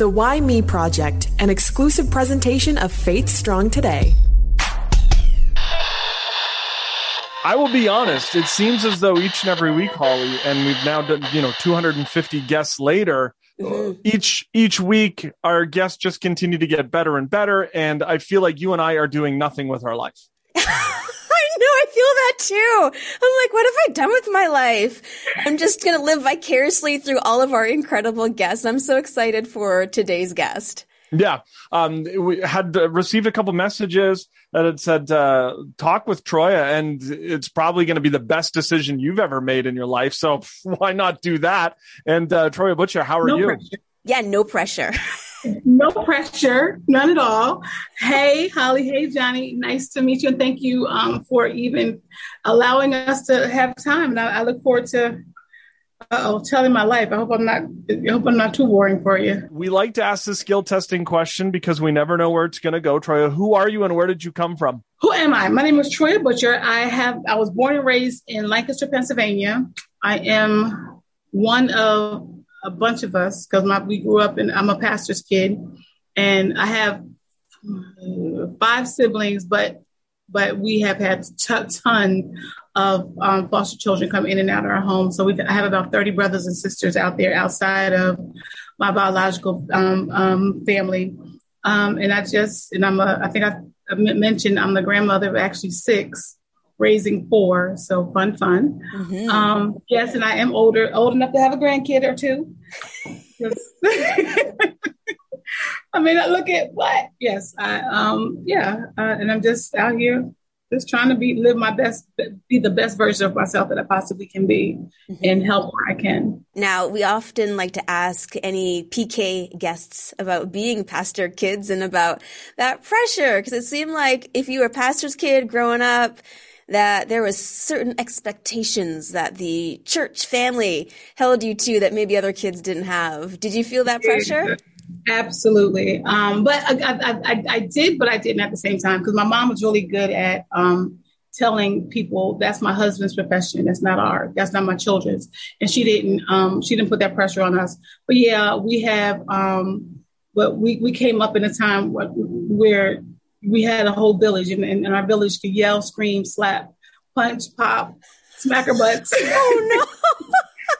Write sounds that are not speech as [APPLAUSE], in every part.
The Why Me Project, an exclusive presentation of Faith Strong Today. I will be honest, it seems as though each and every week, Holly, and we've now done, you know, 250 guests later, mm-hmm. each each week our guests just continue to get better and better. And I feel like you and I are doing nothing with our life. [LAUGHS] know, I feel that too. I'm like, what have I done with my life? I'm just going to live vicariously through all of our incredible guests. I'm so excited for today's guest. Yeah. Um, we had uh, received a couple messages that had said, uh, talk with Troya, and it's probably going to be the best decision you've ever made in your life. So [LAUGHS] why not do that? And, uh, Troya Butcher, how are no you? Pressure. Yeah, no pressure. [LAUGHS] no pressure, none at all. Hey, Holly. Hey, Johnny. Nice to meet you, and thank you um, for even allowing us to have time. And I, I look forward to oh telling my life. I hope I'm not. I hope I'm not too boring for you. We like to ask the skill testing question because we never know where it's going to go. Troya, who are you, and where did you come from? Who am I? My name is Troya Butcher. I have. I was born and raised in Lancaster, Pennsylvania. I am one of a bunch of us because my we grew up and I'm a pastor's kid, and I have five siblings, but but we have had a ton of um, foster children come in and out of our home. So we I have about 30 brothers and sisters out there outside of my biological um, um, family. Um, and I just, and I'm a, I think I, I mentioned I'm the grandmother of actually six raising four. So fun, fun. Mm-hmm. Um, yes, and I am older, old enough to have a grandkid or two. [LAUGHS] I mean, I look at what? Yes, I um, yeah, uh, and I'm just out here just trying to be live my best be the best version of myself that I possibly can be mm-hmm. and help where I can. Now, we often like to ask any PK guests about being pastor kids and about that pressure because it seemed like if you were a pastor's kid growing up, that there was certain expectations that the church family held you to that maybe other kids didn't have. Did you feel that pressure? Absolutely. Um, but I, I, I, I, did, but I didn't at the same time because my mom was really good at um, telling people that's my husband's profession. That's not our, that's not my children's. And she didn't, um, she didn't put that pressure on us. But yeah, we have, um, but we, we came up in a time where we had a whole village, and, and, our village could yell, scream, slap, punch, pop, smack our butts. [LAUGHS] Oh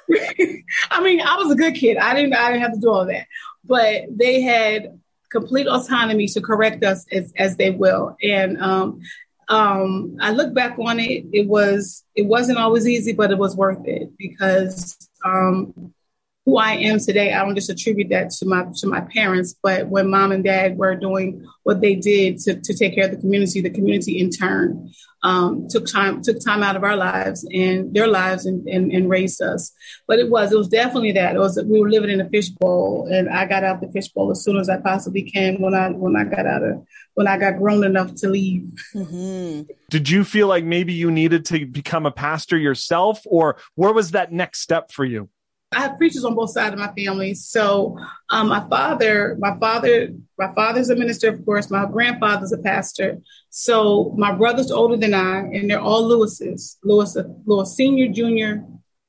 no! [LAUGHS] I mean, I was a good kid. I didn't. I didn't have to do all that, but they had complete autonomy to correct us as, as they will. And um, um, I look back on it. It was it wasn't always easy, but it was worth it because um, who I am today, I don't just attribute that to my to my parents, but when mom and dad were doing what they did to, to take care of the community, the community in turn um, took time took time out of our lives and their lives and, and, and, raised us. But it was it was definitely that. It was we were living in a fishbowl, and I got out the fishbowl as soon as I possibly can when I when I got out of when I got grown enough to leave. Mm-hmm. Did you feel like maybe you needed to become a pastor yourself, or where was that next step for you? I have preachers on both sides of my family. So um, my father, my father, my father's a minister, of course. My grandfather's a pastor. So my brother's older than I, and they're all Lewis's. Lewis, Lewis Senior, Junior,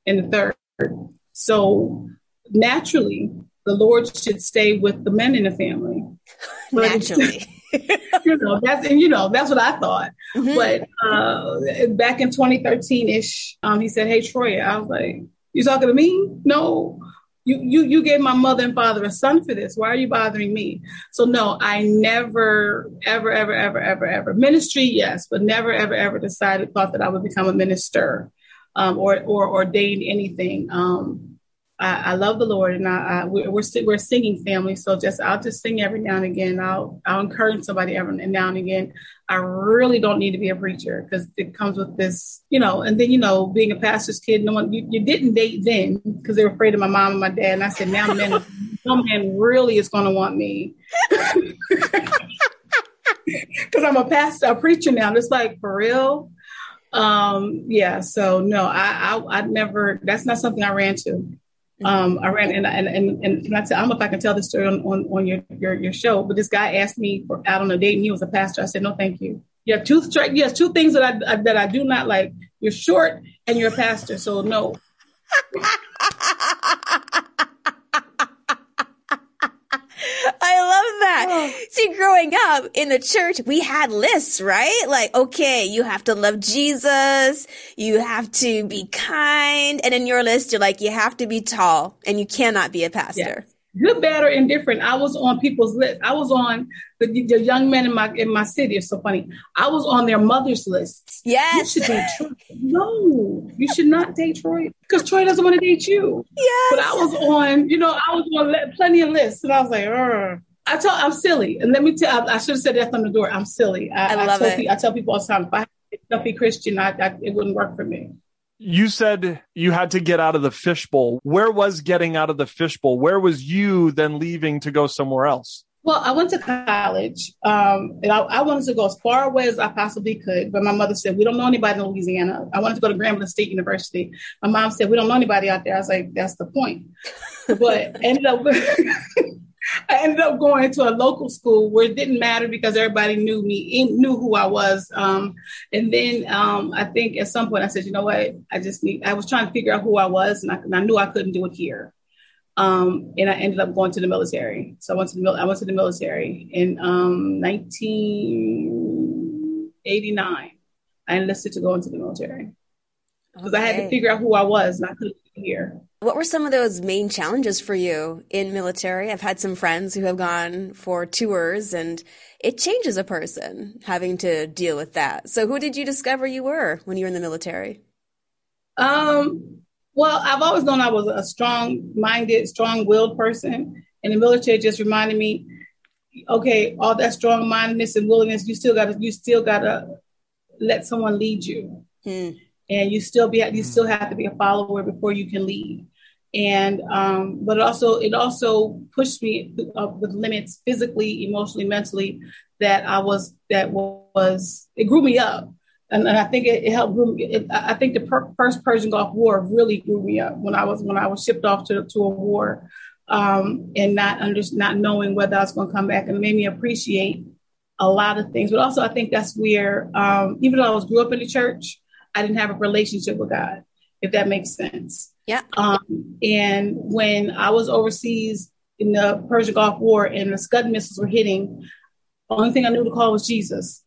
and the third. So naturally, the Lord should stay with the men in the family. [LAUGHS] naturally. [LAUGHS] you know that's and you know that's what I thought. Mm-hmm. But uh, back in 2013 ish, um, he said, "Hey Troy," I was like, you talking to me? No. You, you you gave my mother and father a son for this. Why are you bothering me? So no, I never, ever, ever, ever, ever, ever ministry, yes, but never, ever, ever decided thought that I would become a minister um, or or ordained anything. Um, I, I love the Lord, and I, I we're we're singing family. So just I'll just sing every now and again. I'll I'll encourage somebody every now and again. I really don't need to be a preacher because it comes with this, you know. And then you know, being a pastor's kid, no one you, you didn't date then because they were afraid of my mom and my dad. And I said, now [LAUGHS] men, no man really is going to want me. [LAUGHS] Because I'm a pastor, a preacher now. It's like for real um yeah so no I, I i never that's not something i ran to um, I ran and and and, and I, tell, I don't know if I can tell this story on, on, on your, your your show, but this guy asked me for out on a date and he was a pastor. I said no, thank you. You have two you have two things that I, that I do not like. You're short and you're a pastor, so no. [LAUGHS] love that. Oh. See, growing up in the church, we had lists, right? Like, okay, you have to love Jesus. You have to be kind. And in your list, you're like, you have to be tall and you cannot be a pastor. Good, bad, or indifferent. I was on people's list. I was on the, the, young men in my in my city. It's so funny. I was on their mother's lists. Yes. You should date Troy. No, you should not date Troy because Troy doesn't want to date you. Yes. But I was on, you know, I was on plenty of lists, and I was like, Ugh. I tell I'm silly, and let me tell. I, I should have said that from the door. I'm silly. I, I love I it. People, I tell people all the time, if I had a Christian, I, I, it wouldn't work for me you said you had to get out of the fishbowl. Where was getting out of the fishbowl? Where was you then leaving to go somewhere else? Well, I went to college, um, and I, I, wanted to go as far away as I possibly could. But my mother said, "We don't know anybody in Louisiana." I wanted to go to Grambling State University. My mom said, "We don't know anybody out there." I was like, "That's the point." But ended up [LAUGHS] I ended up going to a local school where it didn't matter because everybody knew me, knew who I was. Um, and then um, I think at some point I said, you know what, I just need. I was trying to figure out who I was, and I, and I knew I couldn't do it here. Um, and I ended up going to the military. So I went to the I went to the military in 1989. Um, I enlisted to go into the military because okay. I had to figure out who I was, and I couldn't here. What were some of those main challenges for you in military? I've had some friends who have gone for tours and it changes a person having to deal with that. So who did you discover you were when you were in the military? Um, well, I've always known I was a strong minded, strong willed person. And the military just reminded me, okay, all that strong mindedness and willingness, you still gotta you still gotta let someone lead you. Hmm. And you still be you still have to be a follower before you can lead and um, but it also it also pushed me up with limits physically, emotionally, mentally that I was that was it grew me up, and, and I think it, it helped groom. It, I think the per- first Persian Gulf War really grew me up when I was when I was shipped off to to a war, um, and not under not knowing whether I was going to come back, and made me appreciate a lot of things. But also, I think that's where um, even though I was grew up in the church, I didn't have a relationship with God, if that makes sense. Yeah. Um, and when I was overseas in the Persian Gulf War and the Scud missiles were hitting, the only thing I knew to call was Jesus.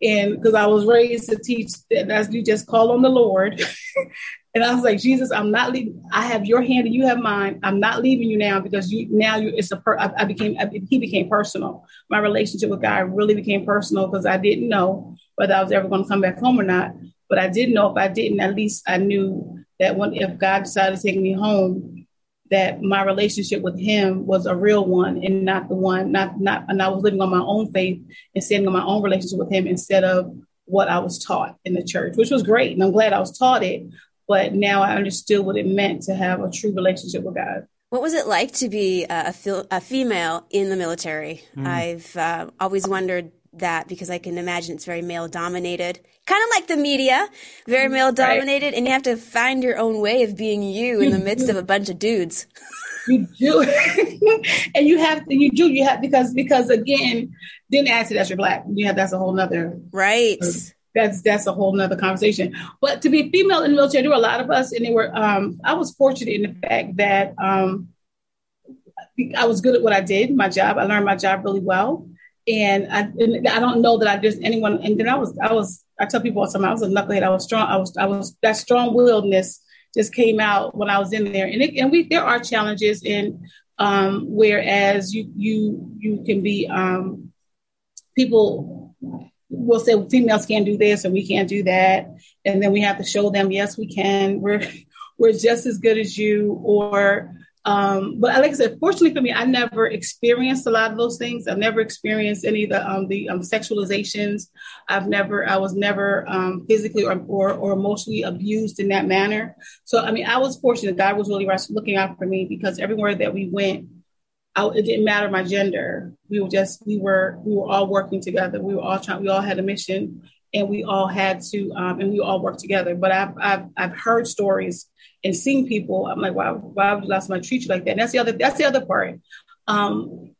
And because I was raised to teach that as you just call on the Lord. [LAUGHS] and I was like, Jesus, I'm not leaving. I have your hand and you have mine. I'm not leaving you now because you now you it's a per, I, I became I, he became personal. My relationship with God really became personal because I didn't know whether I was ever going to come back home or not. But I did know if I didn't, at least I knew that when if God decided to take me home, that my relationship with Him was a real one and not the one, not not, and I was living on my own faith and standing on my own relationship with Him instead of what I was taught in the church, which was great, and I'm glad I was taught it. But now I understood what it meant to have a true relationship with God. What was it like to be a, a female in the military? Mm. I've uh, always wondered that because I can imagine it's very male dominated, kind of like the media, very male dominated, right. and you have to find your own way of being you in the midst of a bunch of dudes. [LAUGHS] You do, [LAUGHS] and you have to, you do, you have because because again, didn't ask it that you're black. You have that's a whole nother right. That's that's a whole nother conversation. But to be female in the military, there were a lot of us, and they were. Um, I was fortunate in the fact that um, I was good at what I did, my job. I learned my job really well and I, and I don't know that I just anyone. And then I was, I was, I tell people all the time, I was a knucklehead. I was strong. I was, I was that strong willedness just came out when I was in there. And it, and we, there are challenges and um, whereas you, you, you can be, um, people will say females can't do this and we can't do that. And then we have to show them, yes, we can. We're, [LAUGHS] we're just as good as you or, um, but like I said, fortunately for me, I never experienced a lot of those things. I've never experienced any of the um, the um, sexualizations. I've never, I was never um, physically or, or, or emotionally abused in that manner. So I mean, I was fortunate. God was really looking out for me because everywhere that we went, I, it didn't matter my gender. We were just we were we were all working together. We were all trying. We all had a mission, and we all had to um, and we all worked together. But I've I've, I've heard stories and seen people, I'm like, why, why would let somebody treat you like that? And that's the other, that's the other part. Um,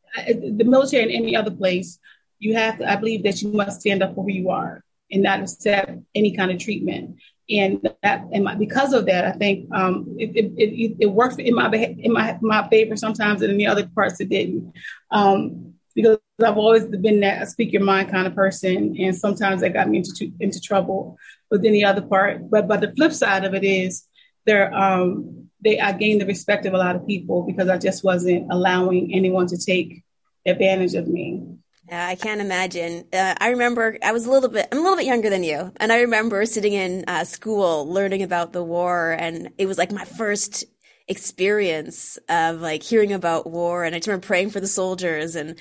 the military and any other place, you have to, I believe that you must stand up for who you are and not accept any kind of treatment. and that and my, because of that, I think um, it, it, it, it worked in my in my my favor sometimes, and in the other parts it didn't. Um, because I've always been that speak your mind kind of person, and sometimes that got me into into trouble. But then the other part, but but the flip side of it is there um, they I gained the respect of a lot of people because I just wasn't allowing anyone to take advantage of me. Yeah, I can't imagine. Uh, I remember I was a little bit, I'm a little bit younger than you. And I remember sitting in uh, school learning about the war. And it was like my first experience of like hearing about war. And I just remember praying for the soldiers and,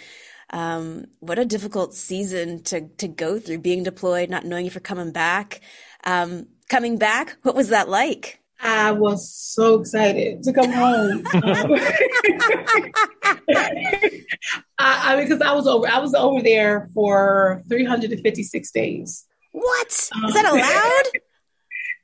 um, what a difficult season to, to go through being deployed, not knowing if you're coming back. Um, coming back, what was that like? I was so excited to come home. [LAUGHS] [LAUGHS] I, I mean, because I was over I was over there for 356 days. What is that um, allowed? [LAUGHS]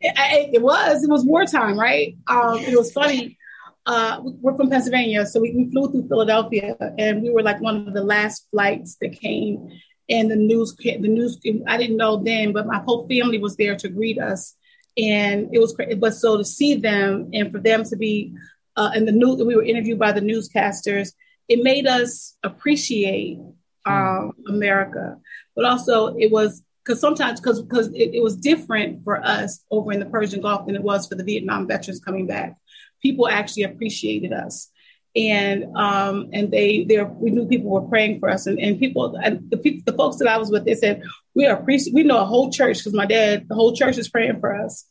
it, was. It was wartime, right? Um, it was funny. Uh, we're from Pennsylvania, so we, we flew through Philadelphia, and we were like one of the last flights that came. And the news, the news. I didn't know then, but my whole family was there to greet us and it was. But so to see them and for them to be uh, in the new, we were interviewed by the newscasters. It made us appreciate um, America, but also it was because sometimes because because it, it was different for us over in the Persian Gulf than it was for the Vietnam veterans coming back. People actually appreciated us. And um, and they there we knew people were praying for us. And, and people and the people the folks that I was with they said we are appreciate we know a whole church because my dad the whole church is praying for us.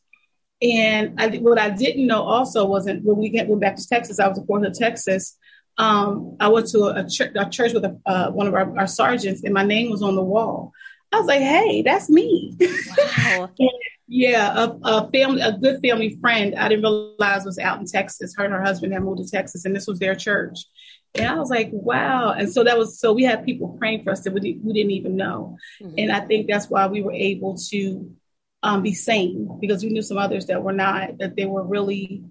And I, what I didn't know also wasn't when we went back to Texas I was a Fort Hood Texas um, I went to a, ch- a church with a, uh, one of our, our sergeants and my name was on the wall I was like hey that's me wow. [LAUGHS] Yeah, a, a, family, a good family friend. I didn't realize was out in Texas. Her and her husband had moved to Texas, and this was their church. And I was like, wow. And so that was so we had people praying for us that we, we didn't even know. Mm-hmm. And I think that's why we were able to um, be sane because we knew some others that were not. That they were really.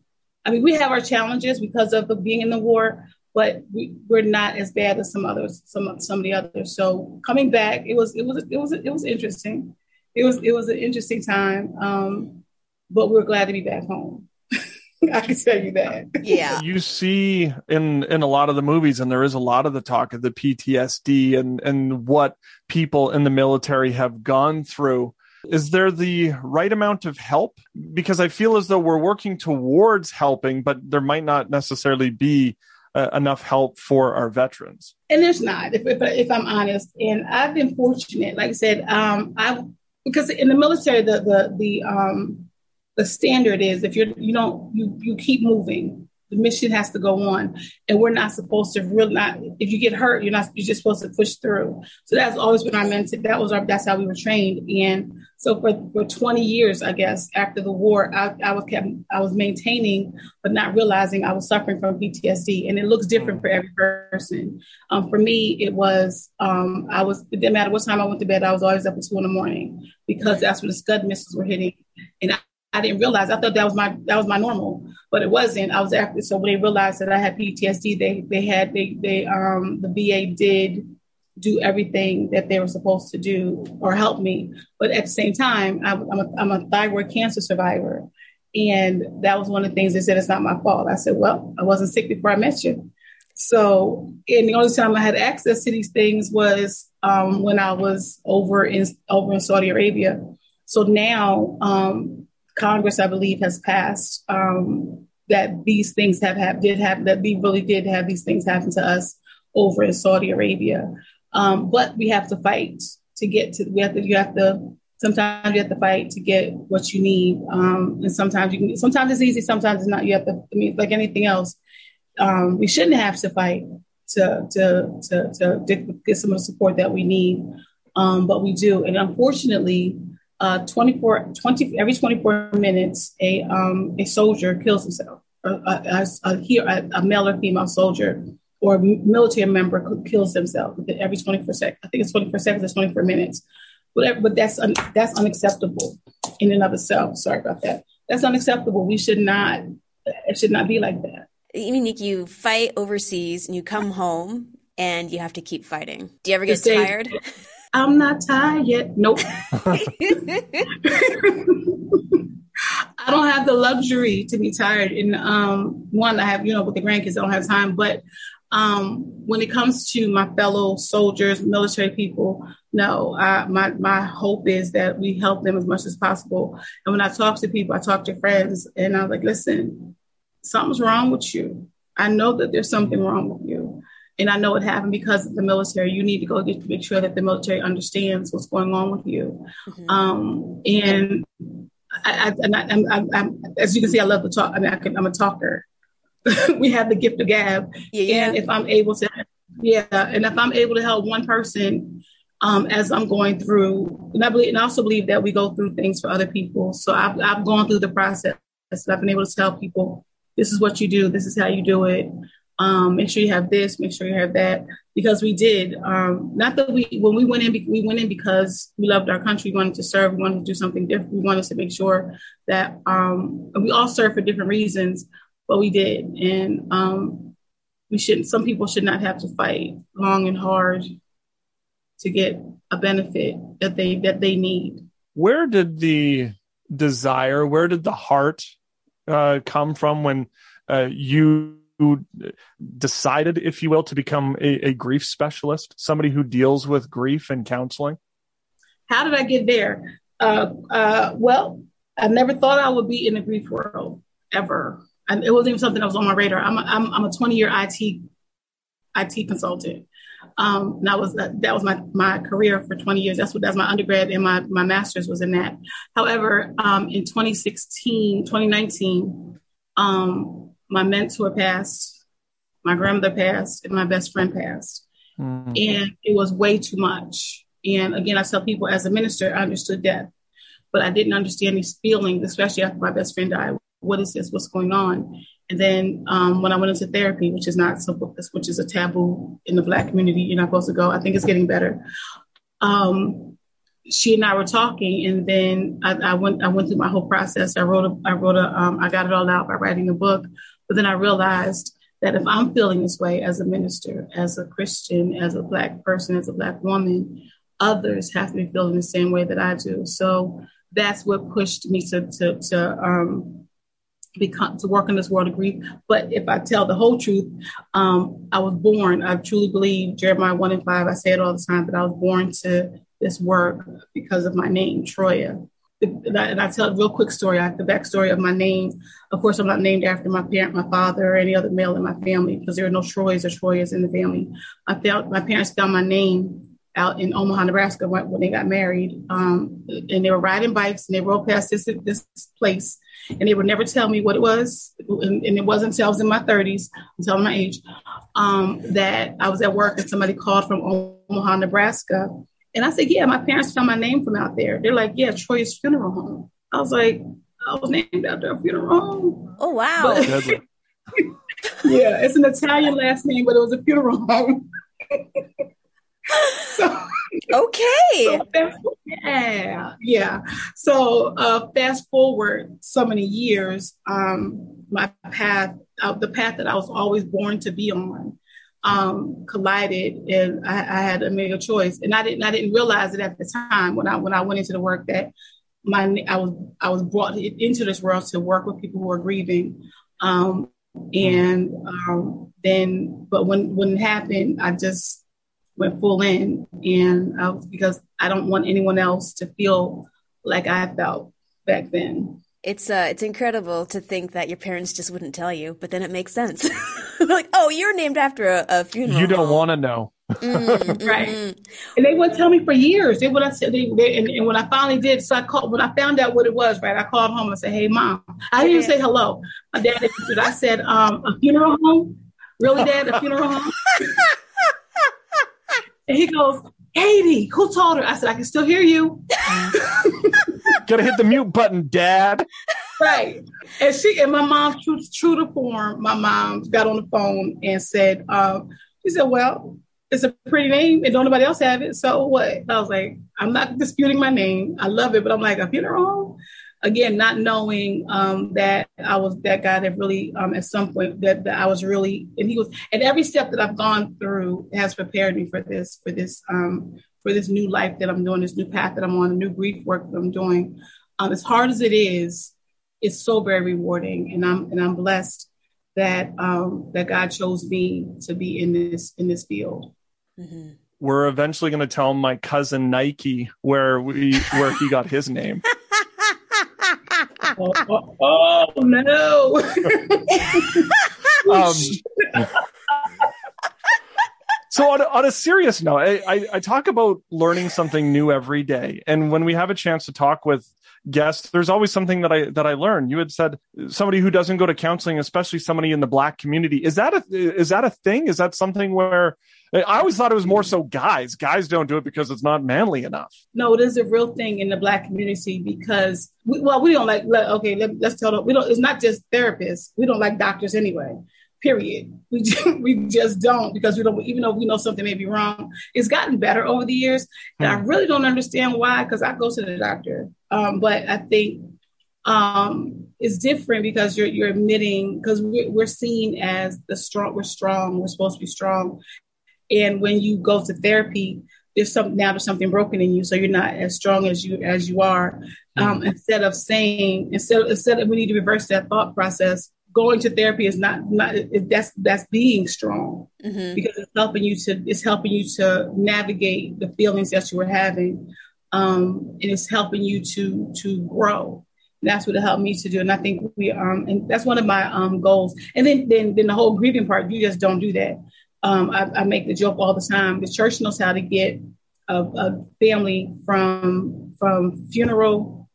I mean, we have our challenges because of the, being in the war, but we, we're not as bad as some others, some some of the others. So coming back, it was it was it was it was interesting it was it was an interesting time. Um, but we are glad to be back home. [LAUGHS] I can tell you that. Yeah. You see in in a lot of the movies, and there is a lot of the talk of the PTSD and and what people in the military have gone through. Is there the right amount of help? Because I feel as though we're working towards helping, but there might not necessarily be uh, enough help for our veterans. And there's not, if, if, if, I'm honest. And I've been fortunate. Like I said, um, I because in the military, the the the um the standard is if you're you don't you you keep moving the mission has to go on and we're not supposed to really not if you get hurt you're not you're just supposed to push through so that's always been our mentality that was our that's how we were trained and so for, for 20 years i guess after the war I, I was kept i was maintaining but not realizing i was suffering from ptsd and it looks different for every person um, for me it was um, i was it didn't matter what time i went to bed i was always up at two in the morning because that's when the scud missiles were hitting and I, I didn't realize. I thought that was my that was my normal, but it wasn't. I was after. So when they realized that I had PTSD, they they had they they um the VA did do everything that they were supposed to do or help me. But at the same time, I, I'm a, I'm a thyroid cancer survivor, and that was one of the things they said it's not my fault. I said, well, I wasn't sick before I met you. So, and the only time I had access to these things was um, when I was over in over in Saudi Arabia. So now, um, Congress, I believe, has passed um, that these things have happened, did happen, that we really did have these things happen to us over in Saudi Arabia. Um, but we have to fight to get to, we have to, you have to, sometimes you have to fight to get what you need. Um, and sometimes you can, sometimes it's easy, sometimes it's not. You have to, I mean, like anything else, um, we shouldn't have to fight to, to, to, to get some of the support that we need. Um, but we do. And unfortunately, uh, 24, 20, every 24 minutes, a, um, a soldier kills himself. A, a, a, a, male or female soldier or a military member who kills themselves every 24 seconds. I think it's 24 seconds or 24 minutes. Whatever, but that's un, that's unacceptable in and of itself. Sorry about that. That's unacceptable. We should not. It should not be like that. You mean you fight overseas and you come home and you have to keep fighting? Do you ever get tired? [LAUGHS] I'm not tired yet. Nope. [LAUGHS] [LAUGHS] I don't have the luxury to be tired. And um, one, I have, you know, with the grandkids, I don't have time. But um, when it comes to my fellow soldiers, military people, no, I, my my hope is that we help them as much as possible. And when I talk to people, I talk to friends, and I'm like, listen, something's wrong with you. I know that there's something wrong with you. And I know it happened because of the military. You need to go get to make sure that the military understands what's going on with you. Mm-hmm. Um, and I, I, I, as you can see, I love to talk. I mean, I am a talker. [LAUGHS] we have the gift of gab. Yeah. And if I'm able to, yeah, and if I'm able to help one person um, as I'm going through, and I believe, and I also believe that we go through things for other people. So I've, I've gone through the process. I've been able to tell people, this is what you do, this is how you do it. Um, make sure you have this, make sure you have that, because we did. Um, not that we, when we went in, we went in because we loved our country, we wanted to serve, we wanted to do something different, we wanted to make sure that um, we all serve for different reasons, but we did. And um, we shouldn't, some people should not have to fight long and hard to get a benefit that they that they need. Where did the desire, where did the heart uh, come from when uh, you decided, if you will, to become a, a, grief specialist, somebody who deals with grief and counseling? How did I get there? Uh, uh well, I never thought I would be in the grief world ever and it wasn't even something that was on my radar. I'm a, I'm, I'm a 20 year IT IT consultant. Um, that was that, that was my my career for 20 years. That's what that's my undergrad and my my master's was in that. However, um, in 2016, 2019, um, my mentor passed, my grandmother passed, and my best friend passed, mm-hmm. and it was way too much. And again, I tell people as a minister, I understood death, but I didn't understand these feelings, especially after my best friend died what is this? What's going on? And then um, when I went into therapy, which is not so, which is a taboo in the Black community, you're not supposed to go. I think it's getting better. Um, she and I were talking, and then I, I, went. I went through my whole process. I wrote. A, I wrote a. Um, I got it all out by writing a book. But then I realized that if I'm feeling this way as a minister, as a Christian, as a Black person, as a Black woman, others have to be feeling the same way that I do. So that's what pushed me to to, to um, become to work in this world of grief. But if I tell the whole truth, um, I was born. I truly believe Jeremiah one and five. I say it all the time that I was born to this work because of my name, Troya. And I, tell a real quick story, the backstory of my name. Of course, I'm not named after my parent, my father, or any other male in my family because there are no Troyes or Troyas in the family. I felt my parents found my name out in Omaha, Nebraska when, when they got married. Um, and they were riding bikes and they rode past this this place and they would never tell me what it was. And, and it wasn't until I was in my 30s, until my age, um, that I was at work and somebody called from Omaha, Nebraska. And I said, Yeah, my parents found my name from out there. They're like, Yeah, Troy's funeral home. I was like, I was named after a funeral home. Oh, wow. But, [LAUGHS] yeah, it's an Italian last name, but it was a funeral home. [LAUGHS] so, okay. So fast, yeah, yeah. So uh, fast forward so many years, um, my path, uh, the path that I was always born to be on, um, collided, and I, I, had to make a choice. And I didn't, I didn't realize it at the time when I when I went into the work that my I was I was brought into this world to work with people who are grieving. Um, and um, then, but when when it happened, I just went full in, and I was, because I don't want anyone else to feel like I felt back then. It's uh, it's incredible to think that your parents just wouldn't tell you, but then it makes sense. [LAUGHS] like, oh, you're named after a, a funeral. You don't want to know. mm, right. Mm-hmm. And they wouldn't tell me for years. They would have said, they, they, and, and, when I finally did, so I called, when I found out what it was, right, I called home and said, Hey, mom, I didn't even say hello. My dad, I said, um, a funeral home? Really, dad, a funeral home? [LAUGHS] And he goes, Katie, who told her? I said, I can still hear you. [LAUGHS] Gotta hit the mute button, Dad. Right. And she and my mom, true, true to form, my mom got on the phone and said, um, she said, Well, it's a pretty name and don't nobody else have it. So what? I was like, I'm not disputing my name. I love it, but I'm like, a funeral home? Again, not knowing um, that I was that guy that really, um, at some point, that, that I was really, and he was, and every step that I've gone through has prepared me for this, for this, um, for this new life that I'm doing, this new path that I'm on, the new grief work that I'm doing. Um, as hard as it is, it's so very rewarding, and I'm and I'm blessed that um, that God chose me to be in this in this field. Mm-hmm. We're eventually going to tell my cousin Nike where we where he got his name. [LAUGHS] oh, oh, oh, no! [LAUGHS] um, so on on a serious note, I, I, I talk about learning something new every day, and when we have a chance to talk with guests, there's always something that I that I learn. You had said somebody who doesn't go to counseling, especially somebody in the black community, is that a is that a thing? Is that something where I always thought it was more so guys. Guys don't do it because it's not manly enough. No, it is a real thing in the black community because we, well, we don't like. Okay, let, us tell them we don't. It's not just therapists. We don't like doctors anyway period. We just, [LAUGHS] we just don't because we don't even though we know something may be wrong. It's gotten better over the years, and I hmm. really don't understand why. Because I go to the doctor, um, but I think um, it's different because you're you're admitting because we're, we're seen as the strong. We're strong. We're supposed to be strong, and when you go to therapy, there's some now there's something broken in you, so you're not as strong as you as you are. Um, hmm. instead of saying instead instead of we need to reverse that thought process going to therapy is not not that's that's being strong mm-hmm. because it's helping you to it's helping you to navigate the feelings that you were having um, and it's helping you to to grow and that's what it helped me to do and i think we um and that's one of my um goals and then then then the whole grieving part you just don't do that um i, I make the joke all the time. The church knows how to get a, a family from from funeral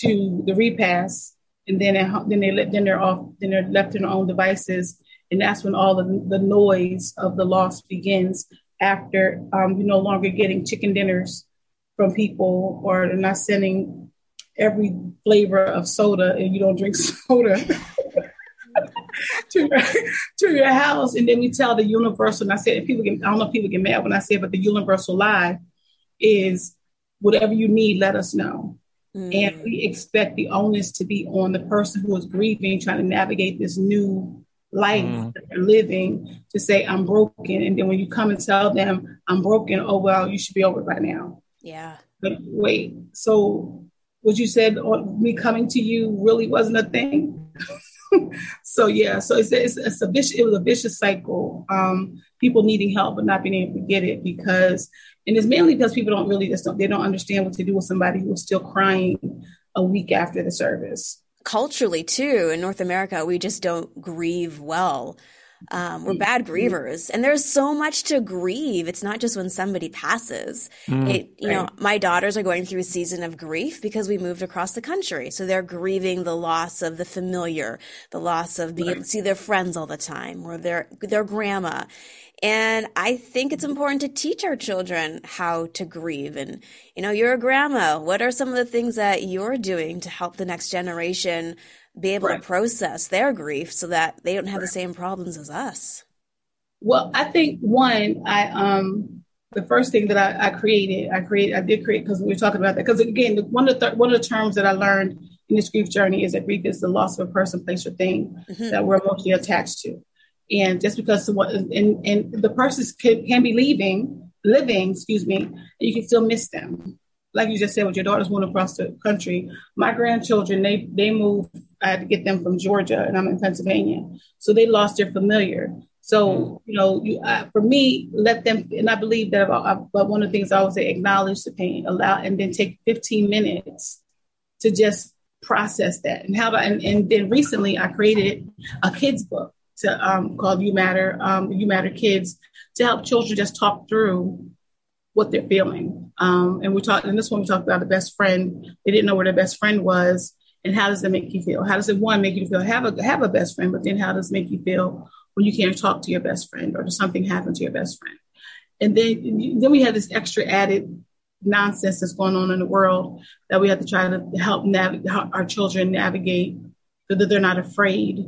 to the repast and then then they let then they're off then they're left in their own devices and that's when all the, the noise of the loss begins after um, you're no longer getting chicken dinners from people or they're not sending every flavor of soda and you don't drink [LAUGHS] soda to, your, [LAUGHS] to your house and then we tell the universal and i said people get i don't know if people get mad when i say it but the universal lie is whatever you need let us know Mm. And we expect the onus to be on the person who is grieving, trying to navigate this new life mm. that they're living to say, I'm broken. And then when you come and tell them, I'm broken, oh, well, you should be over by now. Yeah. But wait, so what you said on me coming to you really wasn't a thing? [LAUGHS] [LAUGHS] so yeah, so it's, it's, it's, a vicious, it was a vicious cycle. Um, people needing help but not being able to get it because and it's mainly because people don't really just don't, they don't understand what to do with somebody who's still crying a week after the service. Culturally, too, in North America, we just don't grieve well. Um, we're bad mm-hmm. grievers, and there's so much to grieve. It's not just when somebody passes. Mm, it, you right. know, my daughters are going through a season of grief because we moved across the country, so they're grieving the loss of the familiar, the loss of being right. able to see their friends all the time, or their their grandma. And I think it's important to teach our children how to grieve. And, you know, you're a grandma. What are some of the things that you're doing to help the next generation be able right. to process their grief so that they don't have right. the same problems as us? Well, I think one, I, um, the first thing that I, I created, I create, I did create because we were talking about that. Because again, one of the th- one of the terms that I learned in this grief journey is that grief is the loss of a person, place, or thing mm-hmm. that we're emotionally attached to. And just because what and, and the person can, can be leaving, living, excuse me, you can still miss them. Like you just said, with your daughters moving across the country, my grandchildren they they moved. I had to get them from Georgia, and I'm in Pennsylvania, so they lost their familiar. So you know, you, uh, for me, let them. And I believe that about. But one of the things I always say: acknowledge the pain, allow, and then take 15 minutes to just process that. And how about? And, and then recently, I created a kids book to um, called You Matter, um, You Matter Kids, to help children just talk through what they're feeling. Um, and we talked in this one, we talked about the best friend. They didn't know where their best friend was, and how does it make you feel? How does it one make you feel have a have a best friend, but then how does it make you feel when you can't talk to your best friend or does something happen to your best friend? And then then we have this extra added nonsense that's going on in the world that we have to try to help our children navigate so that they're not afraid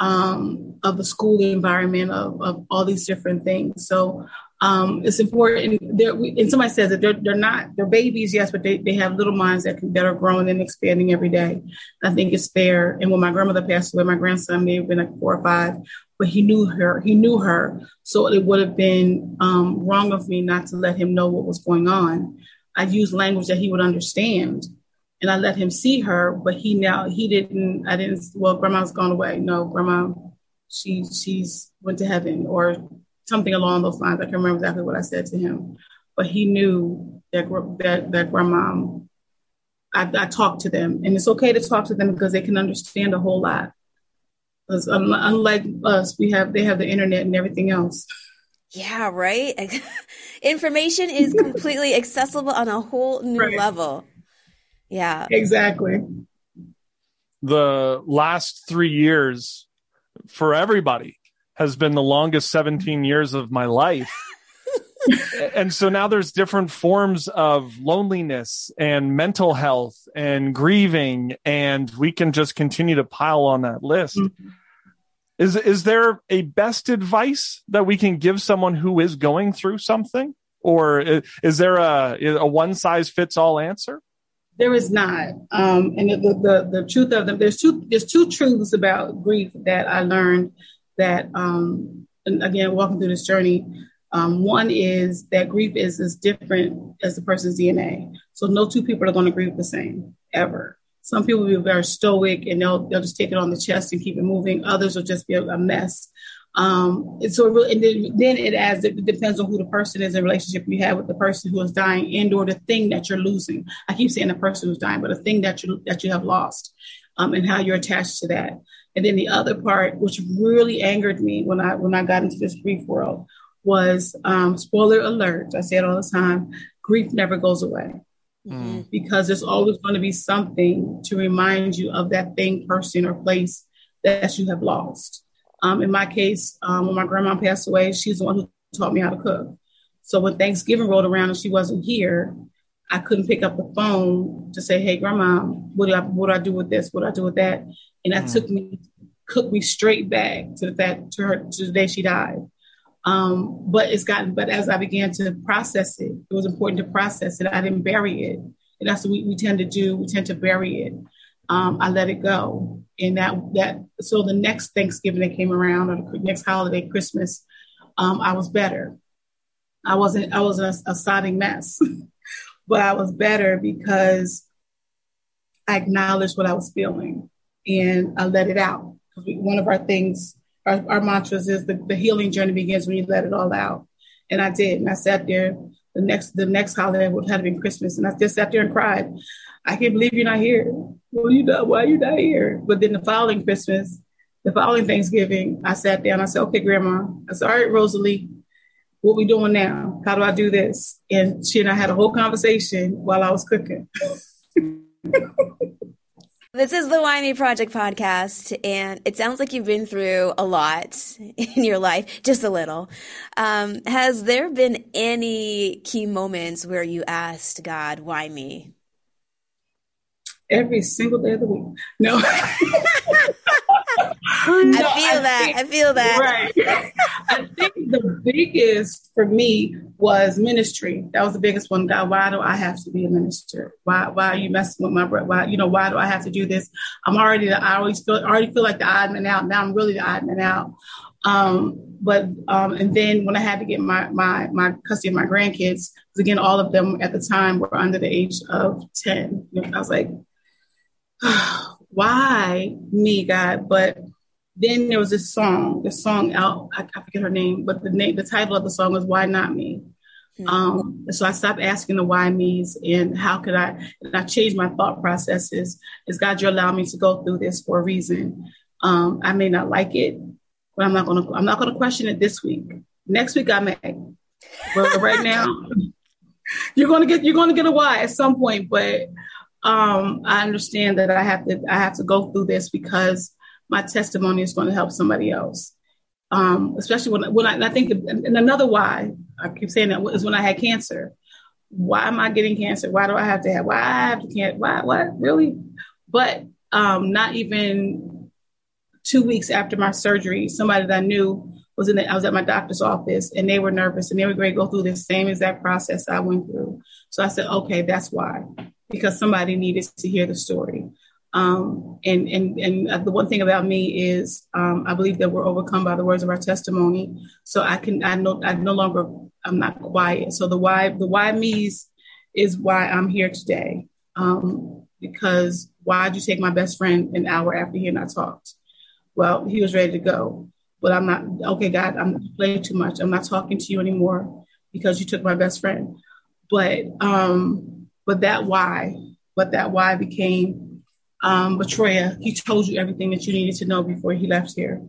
um, of the school environment of, of all these different things. So um, it's important. and somebody says that they're, they're not they're babies, yes, but they, they have little minds that that are growing and expanding every day. I think it's fair. And when my grandmother passed away, my grandson may have been like four or five, but he knew her. He knew her, so it would have been um, wrong of me not to let him know what was going on. I used language that he would understand and I let him see her, but he now he didn't. I didn't. Well, grandma's gone away. No, grandma, she she's went to heaven or something along those lines. I can't remember exactly what I said to him, but he knew that that that grandma. I, I talked to them, and it's okay to talk to them because they can understand a whole lot. Because unlike us, we have they have the internet and everything else. Yeah, right. [LAUGHS] Information is completely accessible on a whole new right. level. Yeah. Exactly. The last three years for everybody has been the longest 17 years of my life. [LAUGHS] and so now there's different forms of loneliness and mental health and grieving, and we can just continue to pile on that list. Mm-hmm. Is is there a best advice that we can give someone who is going through something, or is there a a one size fits all answer? There is not. Um, and the, the, the, truth of them, there's two, there's two truths about grief that I learned that, um, again, walking through this journey, um, one is that grief is as different as the person's DNA. So no two people are going to grieve the same ever. Some people will be very stoic and they'll they'll just take it on the chest and keep it moving. Others will just be a, a mess. Um, and so it really, and then, it adds, it depends on who the person is in relationship you have with the person who is dying and or the thing that you're losing. I keep saying the person who's dying, but the thing that you, that you have lost, um, and how you're attached to that. And then the other part, which really angered me when I, when I got into this grief world was, um, spoiler alert. I say it all the time. Grief never goes away. Mm-hmm. Because there's always going to be something to remind you of that thing, person, or place that you have lost. Um, in my case, um, when my grandma passed away, she's the one who taught me how to cook. So when Thanksgiving rolled around and she wasn't here, I couldn't pick up the phone to say, "Hey, grandma, what do I what do I do with this? What do I do with that?" And that mm. took me cooked me straight back to that to her to the day she died. Um, but it's gotten. But as I began to process it, it was important to process it. I didn't bury it, and that's what we, we tend to do. We tend to bury it. Um, I let it go and that that so the next Thanksgiving that came around or the next holiday, Christmas, um, I was better. I wasn't I was a, a sodding mess, [LAUGHS] but I was better because I acknowledged what I was feeling and I let it out. Because one of our things, our, our mantras is the, the healing journey begins when you let it all out. And I did. And I sat there the next the next holiday would have been Christmas, and I just sat there and cried. I can't believe you're not here. Well, you not, why are you not here? But then the following Christmas, the following Thanksgiving, I sat down. I said, "Okay, Grandma." I said, "All right, Rosalie, what we doing now? How do I do this?" And she and I had a whole conversation while I was cooking. [LAUGHS] This is the Why Me Project podcast, and it sounds like you've been through a lot [LAUGHS] in your life, just a little. Um, has there been any key moments where you asked God, why me? Every single day of the week. No. [LAUGHS] I feel that. Think, I feel that. Right. I think the biggest for me was ministry. That was the biggest one. God, why do I have to be a minister? Why why are you messing with my breath? Why you know why do I have to do this? I'm already the I always feel already feel like the odd man out. Now I'm really the odd man out. Um, but um, and then when I had to get my my my custody of my grandkids, because again all of them at the time were under the age of ten. You know, I was like, [SIGHS] why me, God? But then there was this song, this song out, I, I, forget her name, but the name, the title of the song was "Why Not Me." Mm-hmm. Um, so I stopped asking the why me's and how could I, and I changed my thought processes. Is God, you allow me to go through this for a reason? Um, I may not like it, but I'm not gonna, I'm not gonna question it this week. Next week I may, but right now, [LAUGHS] you're gonna get, you're gonna get a why at some point. But um, I understand that I have to, I have to go through this because my testimony is going to help somebody else. Um, especially when, when I, I think, and another why I keep saying that is when I had cancer. Why am I getting cancer? Why do I have to have, why I have to can't, why, what, really? But um, not even two weeks after my surgery, somebody that I knew was in the, I was at my doctor's office and they were nervous and they were going to go through the same exact process I went through. So I said, okay, that's why, because somebody needed to hear the story. Um, and and and the one thing about me is um, I believe that we're overcome by the words of our testimony. So I can I know I no longer I'm not quiet. So the why the why me's is why I'm here today. Um, because why'd you take my best friend an hour after he and I talked? Well, he was ready to go. But I'm not, okay, God, I'm playing too much. I'm not talking to you anymore because you took my best friend. But, um, but that why, but that why became, um, Betraya, he told you everything that you needed to know before he left here.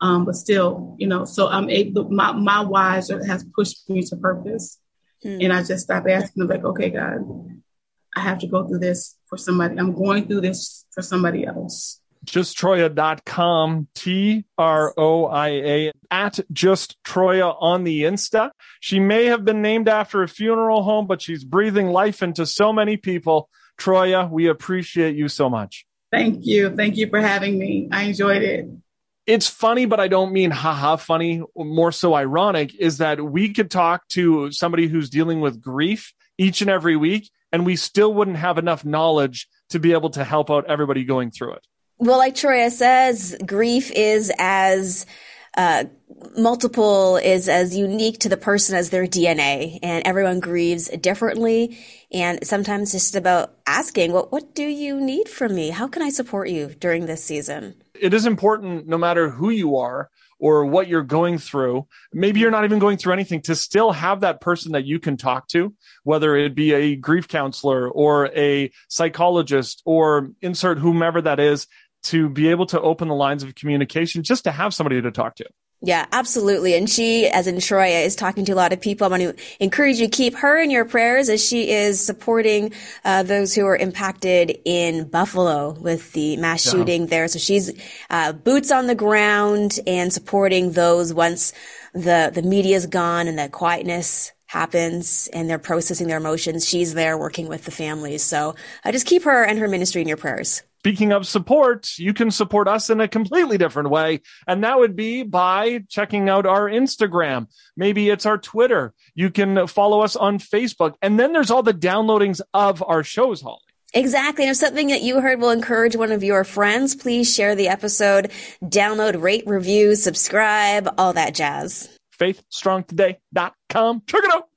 Um, but still, you know, so I'm able, my, my whys has pushed me to purpose. Hmm. And I just stopped asking, like, okay, God, I have to go through this for somebody. I'm going through this for somebody else. JustTroia.com, T R O I A, at Just Troia on the Insta. She may have been named after a funeral home, but she's breathing life into so many people. Troya, we appreciate you so much. Thank you. Thank you for having me. I enjoyed it it's funny, but I don't mean haha funny, more so ironic, is that we could talk to somebody who's dealing with grief each and every week, and we still wouldn't have enough knowledge to be able to help out everybody going through it. Well, like Troya says, grief is as uh, multiple is as unique to the person as their DNA, and everyone grieves differently. And sometimes it's just about asking, well, what do you need from me? How can I support you during this season? It is important, no matter who you are or what you're going through. Maybe you're not even going through anything to still have that person that you can talk to, whether it be a grief counselor or a psychologist or insert whomever that is to be able to open the lines of communication just to have somebody to talk to. Yeah, absolutely. And she, as in Troia, is talking to a lot of people. I want to encourage you to keep her in your prayers as she is supporting uh, those who are impacted in Buffalo with the mass yeah. shooting there. So she's uh, boots on the ground and supporting those once the the media's gone and that quietness happens and they're processing their emotions. She's there working with the families. So uh, just keep her and her ministry in your prayers. Speaking of support, you can support us in a completely different way. And that would be by checking out our Instagram. Maybe it's our Twitter. You can follow us on Facebook. And then there's all the downloadings of our shows, Holly. Exactly. And if something that you heard will encourage one of your friends, please share the episode, download, rate, review, subscribe, all that jazz. FaithStrongToday.com. Check it out.